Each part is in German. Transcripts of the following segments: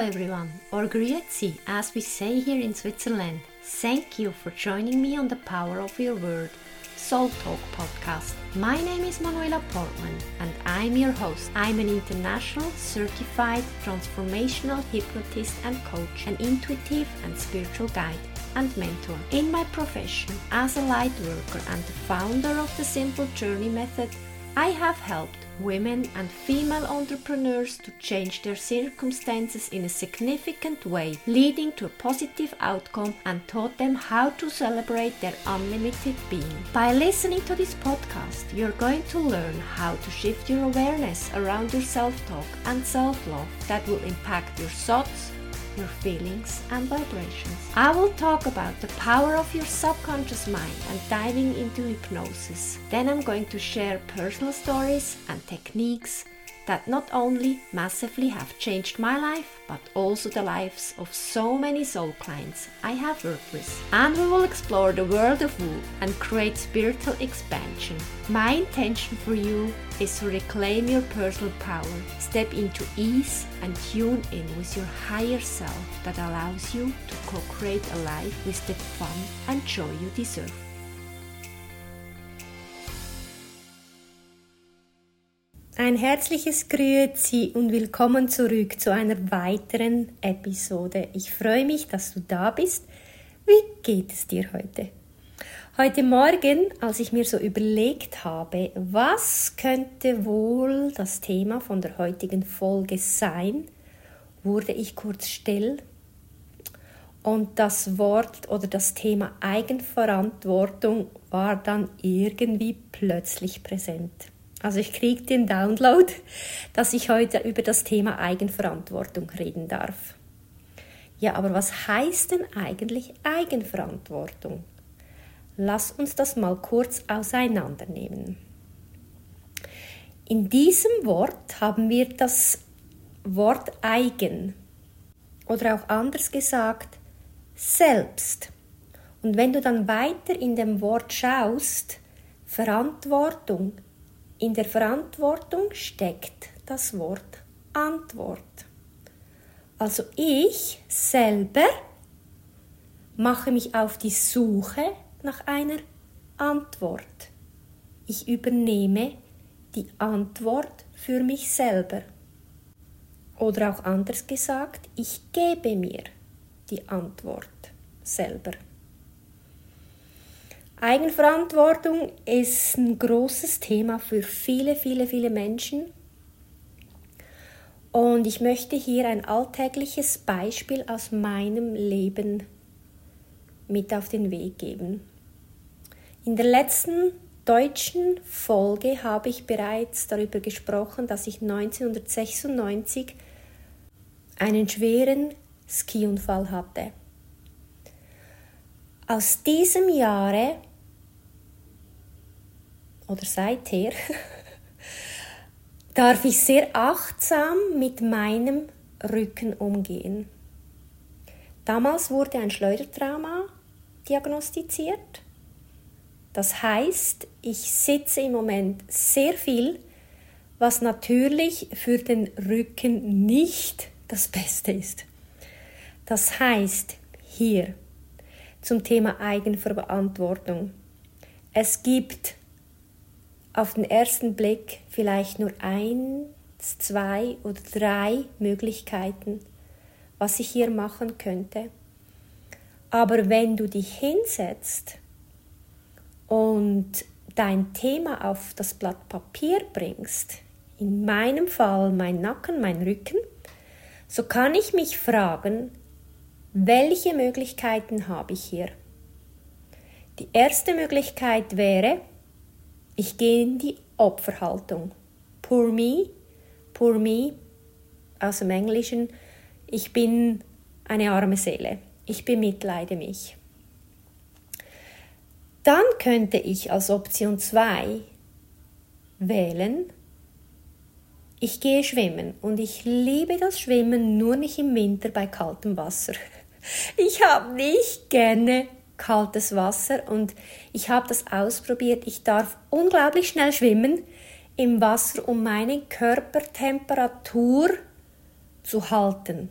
everyone, or Grüezi, as we say here in Switzerland. Thank you for joining me on the Power of Your Word Soul Talk podcast. My name is Manuela Portman and I'm your host. I'm an international certified transformational hypnotist and coach, an intuitive and spiritual guide and mentor. In my profession as a light worker and the founder of the Simple Journey Method, I have helped women and female entrepreneurs to change their circumstances in a significant way, leading to a positive outcome and taught them how to celebrate their unlimited being. By listening to this podcast, you're going to learn how to shift your awareness around your self talk and self love that will impact your thoughts your feelings and vibrations. I will talk about the power of your subconscious mind and diving into hypnosis. Then I'm going to share personal stories and techniques that not only massively have changed my life, but also the lives of so many soul clients I have worked with. And we will explore the world of Wu and create spiritual expansion. My intention for you is to reclaim your personal power, step into ease, and tune in with your higher self that allows you to co create a life with the fun and joy you deserve. Ein herzliches Grüezi und willkommen zurück zu einer weiteren Episode. Ich freue mich, dass du da bist. Wie geht es dir heute? Heute Morgen, als ich mir so überlegt habe, was könnte wohl das Thema von der heutigen Folge sein, wurde ich kurz still und das Wort oder das Thema Eigenverantwortung war dann irgendwie plötzlich präsent. Also ich kriege den Download, dass ich heute über das Thema Eigenverantwortung reden darf. Ja, aber was heißt denn eigentlich Eigenverantwortung? Lass uns das mal kurz auseinandernehmen. In diesem Wort haben wir das Wort eigen oder auch anders gesagt selbst. Und wenn du dann weiter in dem Wort schaust, Verantwortung, in der Verantwortung steckt das Wort Antwort. Also ich selber mache mich auf die Suche nach einer Antwort. Ich übernehme die Antwort für mich selber. Oder auch anders gesagt, ich gebe mir die Antwort selber. Eigenverantwortung ist ein großes Thema für viele, viele, viele Menschen. Und ich möchte hier ein alltägliches Beispiel aus meinem Leben mit auf den Weg geben. In der letzten deutschen Folge habe ich bereits darüber gesprochen, dass ich 1996 einen schweren Skiunfall hatte. Aus diesem Jahre oder seither darf ich sehr achtsam mit meinem Rücken umgehen. Damals wurde ein Schleudertrauma diagnostiziert. Das heißt, ich sitze im Moment sehr viel, was natürlich für den Rücken nicht das Beste ist. Das heißt, hier zum Thema Eigenverantwortung. Es gibt auf den ersten Blick vielleicht nur eins, zwei oder drei Möglichkeiten, was ich hier machen könnte. Aber wenn du dich hinsetzt und dein Thema auf das Blatt Papier bringst, in meinem Fall mein Nacken, mein Rücken, so kann ich mich fragen, welche Möglichkeiten habe ich hier? Die erste Möglichkeit wäre, ich gehe in die Opferhaltung. Poor me, poor me, aus dem Englischen, ich bin eine arme Seele, ich bemitleide mich. Dann könnte ich als Option 2 wählen, ich gehe schwimmen und ich liebe das Schwimmen nur nicht im Winter bei kaltem Wasser. Ich habe nicht gerne kaltes Wasser und ich habe das ausprobiert. Ich darf unglaublich schnell schwimmen im Wasser, um meine Körpertemperatur zu halten.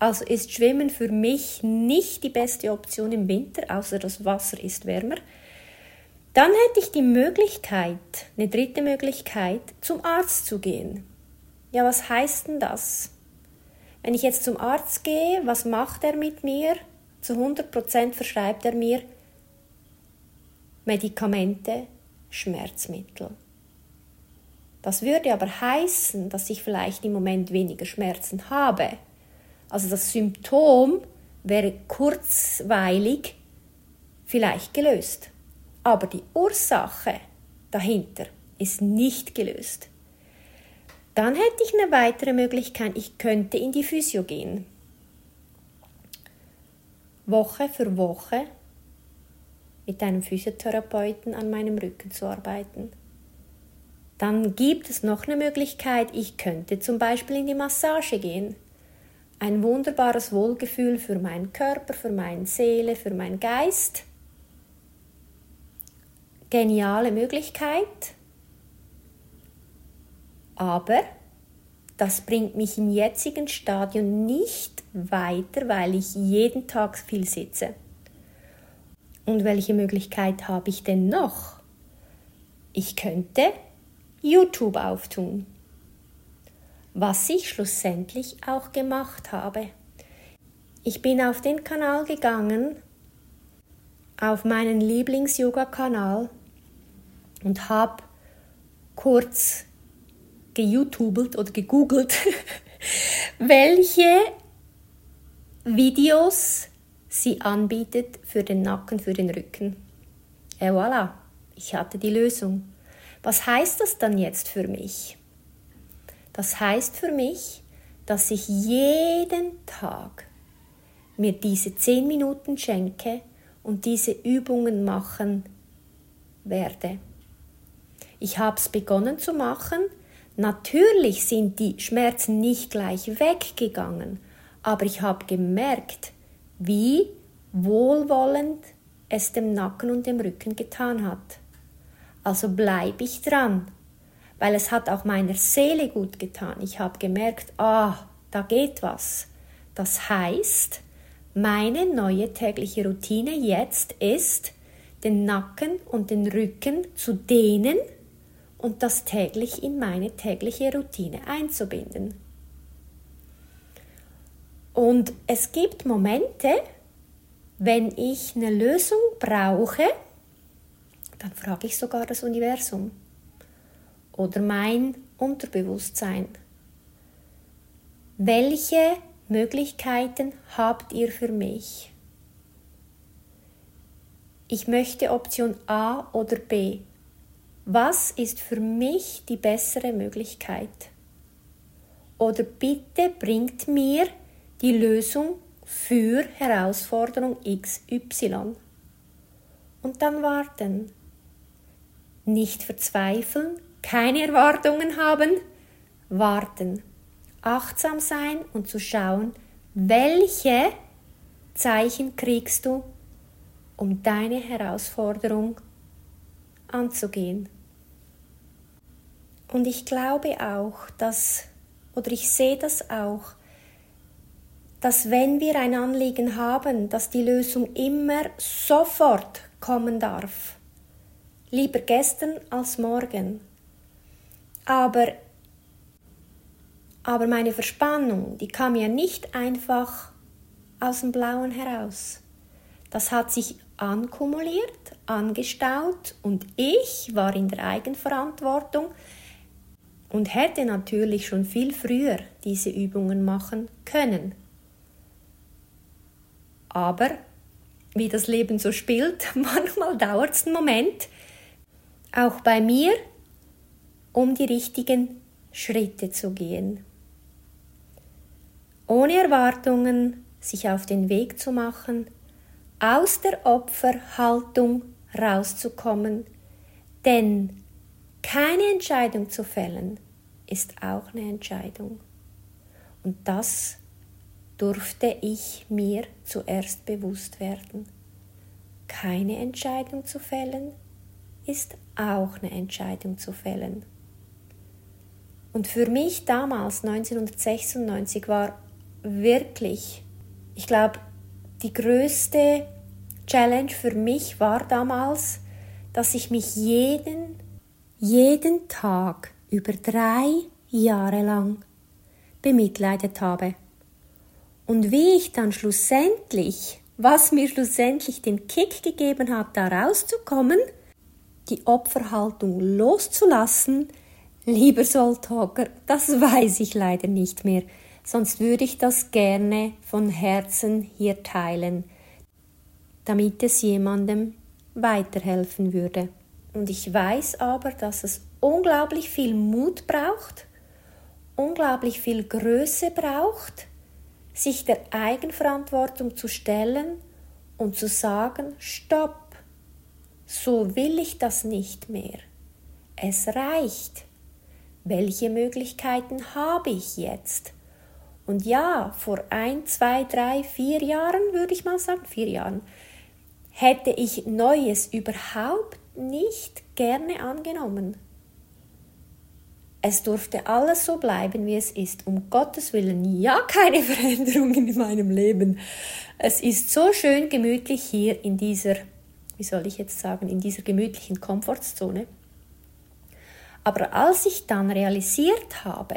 Also ist Schwimmen für mich nicht die beste Option im Winter, außer das Wasser ist wärmer. Dann hätte ich die Möglichkeit, eine dritte Möglichkeit, zum Arzt zu gehen. Ja, was heißt denn das? Wenn ich jetzt zum Arzt gehe, was macht er mit mir? Zu 100% verschreibt er mir Medikamente, Schmerzmittel. Das würde aber heißen, dass ich vielleicht im Moment weniger Schmerzen habe. Also das Symptom wäre kurzweilig vielleicht gelöst. Aber die Ursache dahinter ist nicht gelöst. Dann hätte ich eine weitere Möglichkeit, ich könnte in die Physio gehen. Woche für Woche mit einem Physiotherapeuten an meinem Rücken zu arbeiten. Dann gibt es noch eine Möglichkeit, ich könnte zum Beispiel in die Massage gehen. Ein wunderbares Wohlgefühl für meinen Körper, für meine Seele, für meinen Geist. Geniale Möglichkeit. Aber das bringt mich im jetzigen Stadium nicht weiter, weil ich jeden Tag viel sitze. Und welche Möglichkeit habe ich denn noch? Ich könnte YouTube auftun, was ich schlussendlich auch gemacht habe. Ich bin auf den Kanal gegangen, auf meinen Lieblings-Yoga-Kanal und habe kurz geyoutubelt oder gegoogelt, welche Videos sie anbietet für den Nacken, für den Rücken. Et voilà, ich hatte die Lösung. Was heißt das dann jetzt für mich? Das heißt für mich, dass ich jeden Tag mir diese zehn Minuten schenke und diese Übungen machen werde. Ich habe es begonnen zu machen. Natürlich sind die Schmerzen nicht gleich weggegangen, aber ich habe gemerkt, wie wohlwollend es dem Nacken und dem Rücken getan hat. Also bleibe ich dran, weil es hat auch meiner Seele gut getan. Ich habe gemerkt, ah, da geht was. Das heißt, meine neue tägliche Routine jetzt ist, den Nacken und den Rücken zu dehnen und das täglich in meine tägliche Routine einzubinden. Und es gibt Momente, wenn ich eine Lösung brauche, dann frage ich sogar das Universum oder mein Unterbewusstsein. Welche Möglichkeiten habt ihr für mich? Ich möchte Option A oder B. Was ist für mich die bessere Möglichkeit? Oder bitte bringt mir die Lösung für Herausforderung XY. Und dann warten. Nicht verzweifeln, keine Erwartungen haben, warten. Achtsam sein und zu schauen, welche Zeichen kriegst du, um deine Herausforderung anzugehen. Und ich glaube auch, dass, oder ich sehe das auch, dass wenn wir ein Anliegen haben, dass die Lösung immer sofort kommen darf. Lieber gestern als morgen. Aber, aber meine Verspannung, die kam ja nicht einfach aus dem Blauen heraus. Das hat sich ankumuliert, angestaut und ich war in der Eigenverantwortung und hätte natürlich schon viel früher diese Übungen machen können. Aber wie das Leben so spielt, manchmal dauert es einen Moment, auch bei mir, um die richtigen Schritte zu gehen. Ohne Erwartungen sich auf den Weg zu machen, aus der Opferhaltung rauszukommen, denn keine Entscheidung zu fällen ist auch eine Entscheidung. Und das durfte ich mir zuerst bewusst werden. Keine Entscheidung zu fällen ist auch eine Entscheidung zu fällen. Und für mich damals, 1996, war wirklich, ich glaube, die größte Challenge für mich war damals, dass ich mich jeden, jeden Tag über drei Jahre lang bemitleidet habe. Und wie ich dann schlussendlich, was mir schlussendlich den Kick gegeben hat, da rauszukommen, die Opferhaltung loszulassen, lieber Soltalker, das weiß ich leider nicht mehr, sonst würde ich das gerne von Herzen hier teilen, damit es jemandem weiterhelfen würde. Und ich weiß aber, dass es unglaublich viel Mut braucht, unglaublich viel Größe braucht, sich der Eigenverantwortung zu stellen und zu sagen, stopp, so will ich das nicht mehr. Es reicht. Welche Möglichkeiten habe ich jetzt? Und ja, vor ein, zwei, drei, vier Jahren, würde ich mal sagen, vier Jahren, hätte ich Neues überhaupt nicht gerne angenommen. Es durfte alles so bleiben, wie es ist. Um Gottes Willen, ja, keine Veränderungen in meinem Leben. Es ist so schön gemütlich hier in dieser, wie soll ich jetzt sagen, in dieser gemütlichen Komfortzone. Aber als ich dann realisiert habe,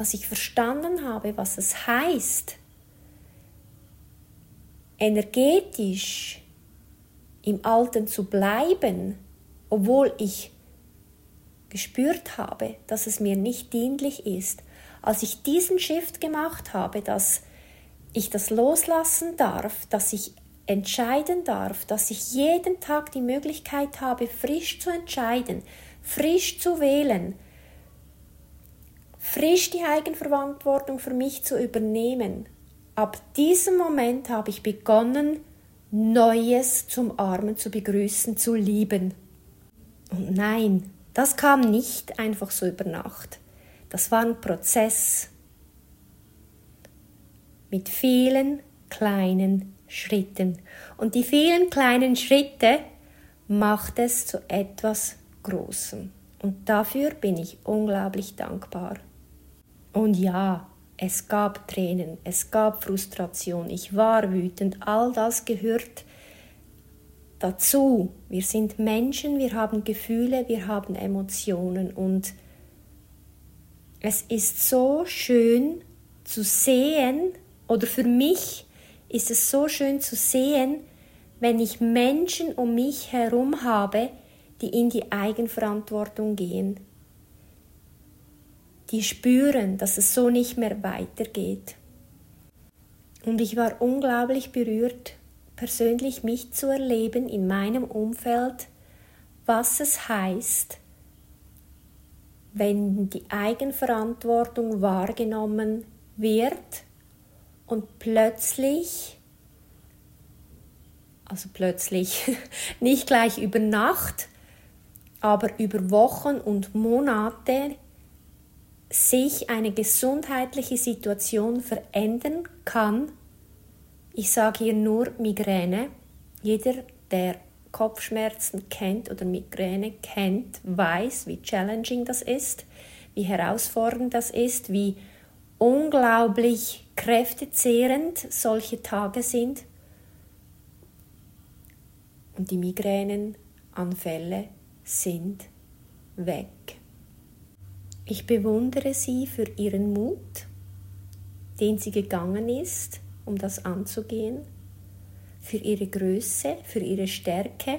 als ich verstanden habe, was es heißt, energetisch im Alten zu bleiben, obwohl ich gespürt habe, dass es mir nicht dienlich ist, als ich diesen Shift gemacht habe, dass ich das loslassen darf, dass ich entscheiden darf, dass ich jeden Tag die Möglichkeit habe, frisch zu entscheiden, frisch zu wählen, frisch die Eigenverantwortung für mich zu übernehmen. Ab diesem Moment habe ich begonnen, Neues zum Armen zu begrüßen, zu lieben. Und nein, das kam nicht einfach so über Nacht. Das war ein Prozess mit vielen kleinen Schritten. Und die vielen kleinen Schritte macht es zu etwas Großem. Und dafür bin ich unglaublich dankbar. Und ja, es gab Tränen, es gab Frustration, ich war wütend, all das gehört dazu. Wir sind Menschen, wir haben Gefühle, wir haben Emotionen. Und es ist so schön zu sehen, oder für mich ist es so schön zu sehen, wenn ich Menschen um mich herum habe, die in die Eigenverantwortung gehen, die spüren, dass es so nicht mehr weitergeht. Und ich war unglaublich berührt, persönlich mich zu erleben in meinem Umfeld, was es heißt, wenn die Eigenverantwortung wahrgenommen wird und plötzlich, also plötzlich, nicht gleich über Nacht, aber über Wochen und Monate sich eine gesundheitliche Situation verändern kann ich sage hier nur Migräne. Jeder, der Kopfschmerzen kennt oder Migräne kennt, weiß, wie challenging das ist, wie herausfordernd das ist, wie unglaublich kräftezehrend solche Tage sind. Und die Migränenanfälle sind weg. Ich bewundere sie für ihren Mut, den sie gegangen ist, um das anzugehen, für ihre Größe, für ihre Stärke.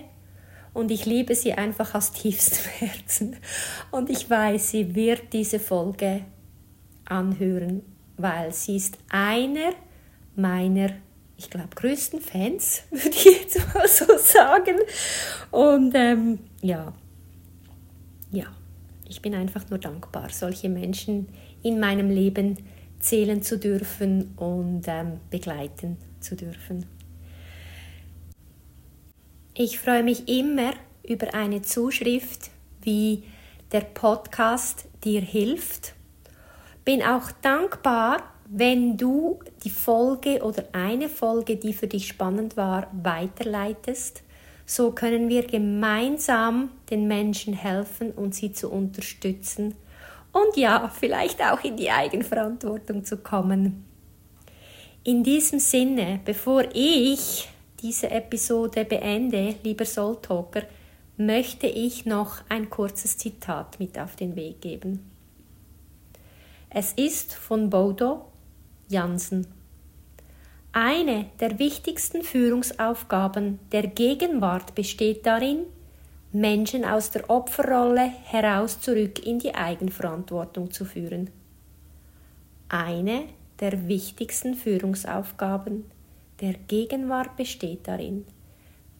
Und ich liebe sie einfach aus tiefstem Herzen. Und ich weiß, sie wird diese Folge anhören, weil sie ist einer meiner, ich glaube, größten Fans, würde ich jetzt mal so sagen. Und ähm, ja, ja, ich bin einfach nur dankbar, solche Menschen in meinem Leben zählen zu dürfen und ähm, begleiten zu dürfen. Ich freue mich immer über eine Zuschrift, wie der Podcast dir hilft. Bin auch dankbar, wenn du die Folge oder eine Folge, die für dich spannend war, weiterleitest. So können wir gemeinsam den Menschen helfen und sie zu unterstützen und ja, vielleicht auch in die Eigenverantwortung zu kommen. In diesem Sinne, bevor ich diese Episode beende, lieber Soul Talker, möchte ich noch ein kurzes Zitat mit auf den Weg geben. Es ist von Bodo Jansen. Eine der wichtigsten Führungsaufgaben der Gegenwart besteht darin, Menschen aus der Opferrolle heraus zurück in die Eigenverantwortung zu führen. Eine der wichtigsten Führungsaufgaben der Gegenwart besteht darin,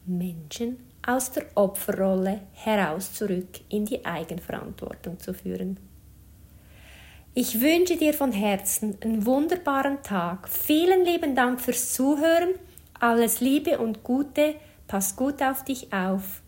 Menschen aus der Opferrolle heraus zurück in die Eigenverantwortung zu führen. Ich wünsche dir von Herzen einen wunderbaren Tag. Vielen lieben Dank fürs Zuhören. Alles Liebe und Gute. Pass gut auf dich auf.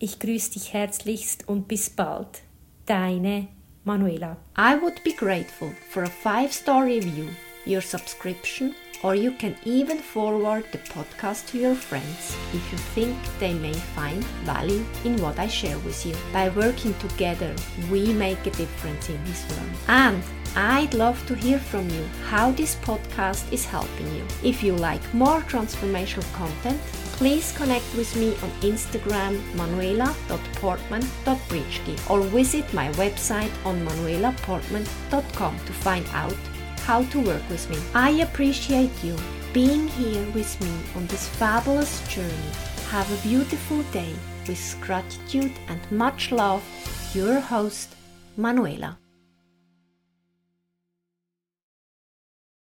Ich grüße dich herzlichst und bis bald. Deine Manuela. I would be grateful for a five-star review, your subscription or you can even forward the podcast to your friends if you think they may find value in what I share with you. By working together, we make a difference in this world. And I'd love to hear from you how this podcast is helping you. If you like more transformational content, please connect with me on Instagram manuela.portman.bridgely or visit my website on manuelaportman.com to find out how to work with me. I appreciate you being here with me on this fabulous journey. Have a beautiful day with gratitude and much love. Your host, Manuela.